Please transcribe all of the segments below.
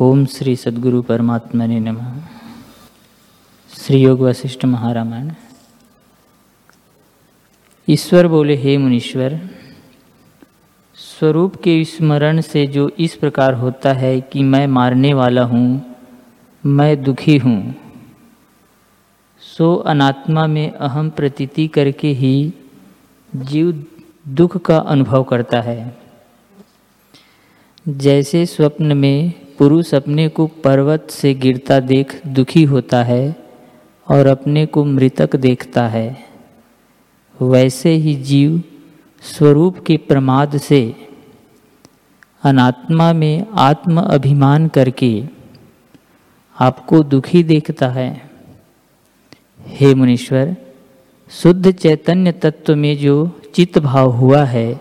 ओम श्री सदगुरु परमात्मा ने नम। श्री योग वशिष्ठ महारामायण। ईश्वर बोले, हे मुनीश्वर, स्वरूप के स्मरण से जो इस प्रकार होता है कि मैं मारने वाला हूँ, मैं दुखी हूँ, सो अनात्मा में अहम प्रतीति करके ही जीव दुख का अनुभव करता है। जैसे स्वप्न में पुरुष अपने को पर्वत से गिरता देख दुखी होता है और अपने को मृतक देखता है। वैसे ही जीव स्वरूप के प्रमाद से अनात्मा में आत्म अभिमान करके आपको दुखी देखता है। हे मुनीश्वर, शुद्ध चैतन्य तत्व में जो चित्त भाव हुआ है,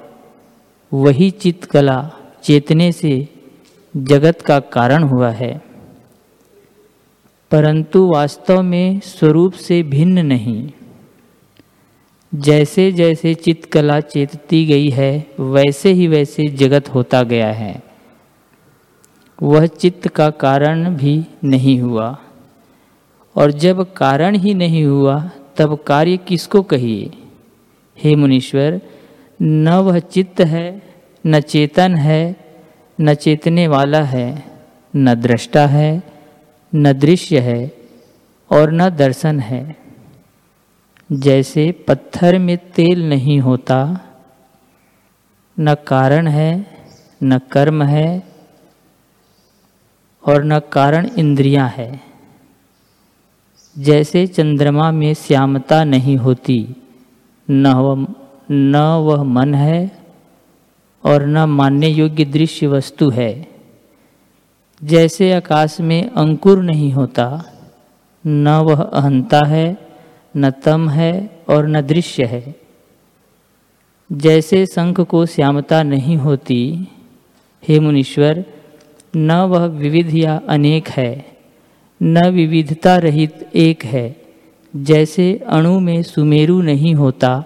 वही चित्त कला चेतने से जगत का कारण हुआ है। परंतु वास्तव में स्वरूप से भिन्न नहीं। जैसे जैसे चित्तकला चेतती गई है, वैसे ही वैसे जगत होता गया है। वह चित्त का कारण भी नहीं हुआ। और जब कारण ही नहीं हुआ, तब कार्य किसको कहिए? हे मुनीश्वर, न वह चित्त है, न चेतन है न चेतने वाला है, न दृष्टा है, न दृश्य है और न दर्शन है। जैसे पत्थर में तेल नहीं होता, न कारण है, न कर्म है और न कारण इंद्रियाँ है। जैसे चंद्रमा में श्यामता नहीं होती, न वह न वह मन है और न मानने योग्य दृश्य वस्तु है। जैसे आकाश में अंकुर नहीं होता, न वह अहंता है, न तम है और न दृश्य है। जैसे शंख को श्यामता नहीं होती, हे मुनीश्वर, न वह विविध या अनेक है, न विविधता रहित एक है। जैसे अणु में सुमेरु नहीं होता,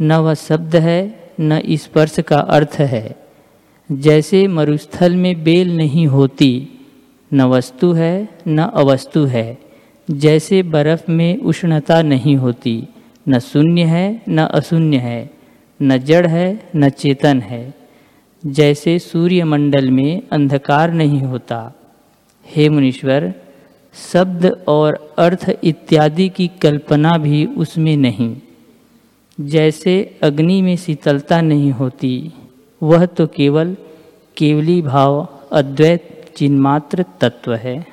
न वह शब्द है न स्पर्श का अर्थ है। जैसे मरुस्थल में बेल नहीं होती, न वस्तु है, न अवस्तु है। जैसे बर्फ़ में उष्णता नहीं होती, न शून्य है, न अशून्य है, न जड़ है, न चेतन है। जैसे सूर्यमंडल में अंधकार नहीं होता। हे मुनीश्वर, शब्द और अर्थ इत्यादि की कल्पना भी उसमें नहीं। जैसे अग्नि में शीतलता नहीं होती, वह तो केवल केवली भाव, अद्वैत, चिन्मात्र तत्व है।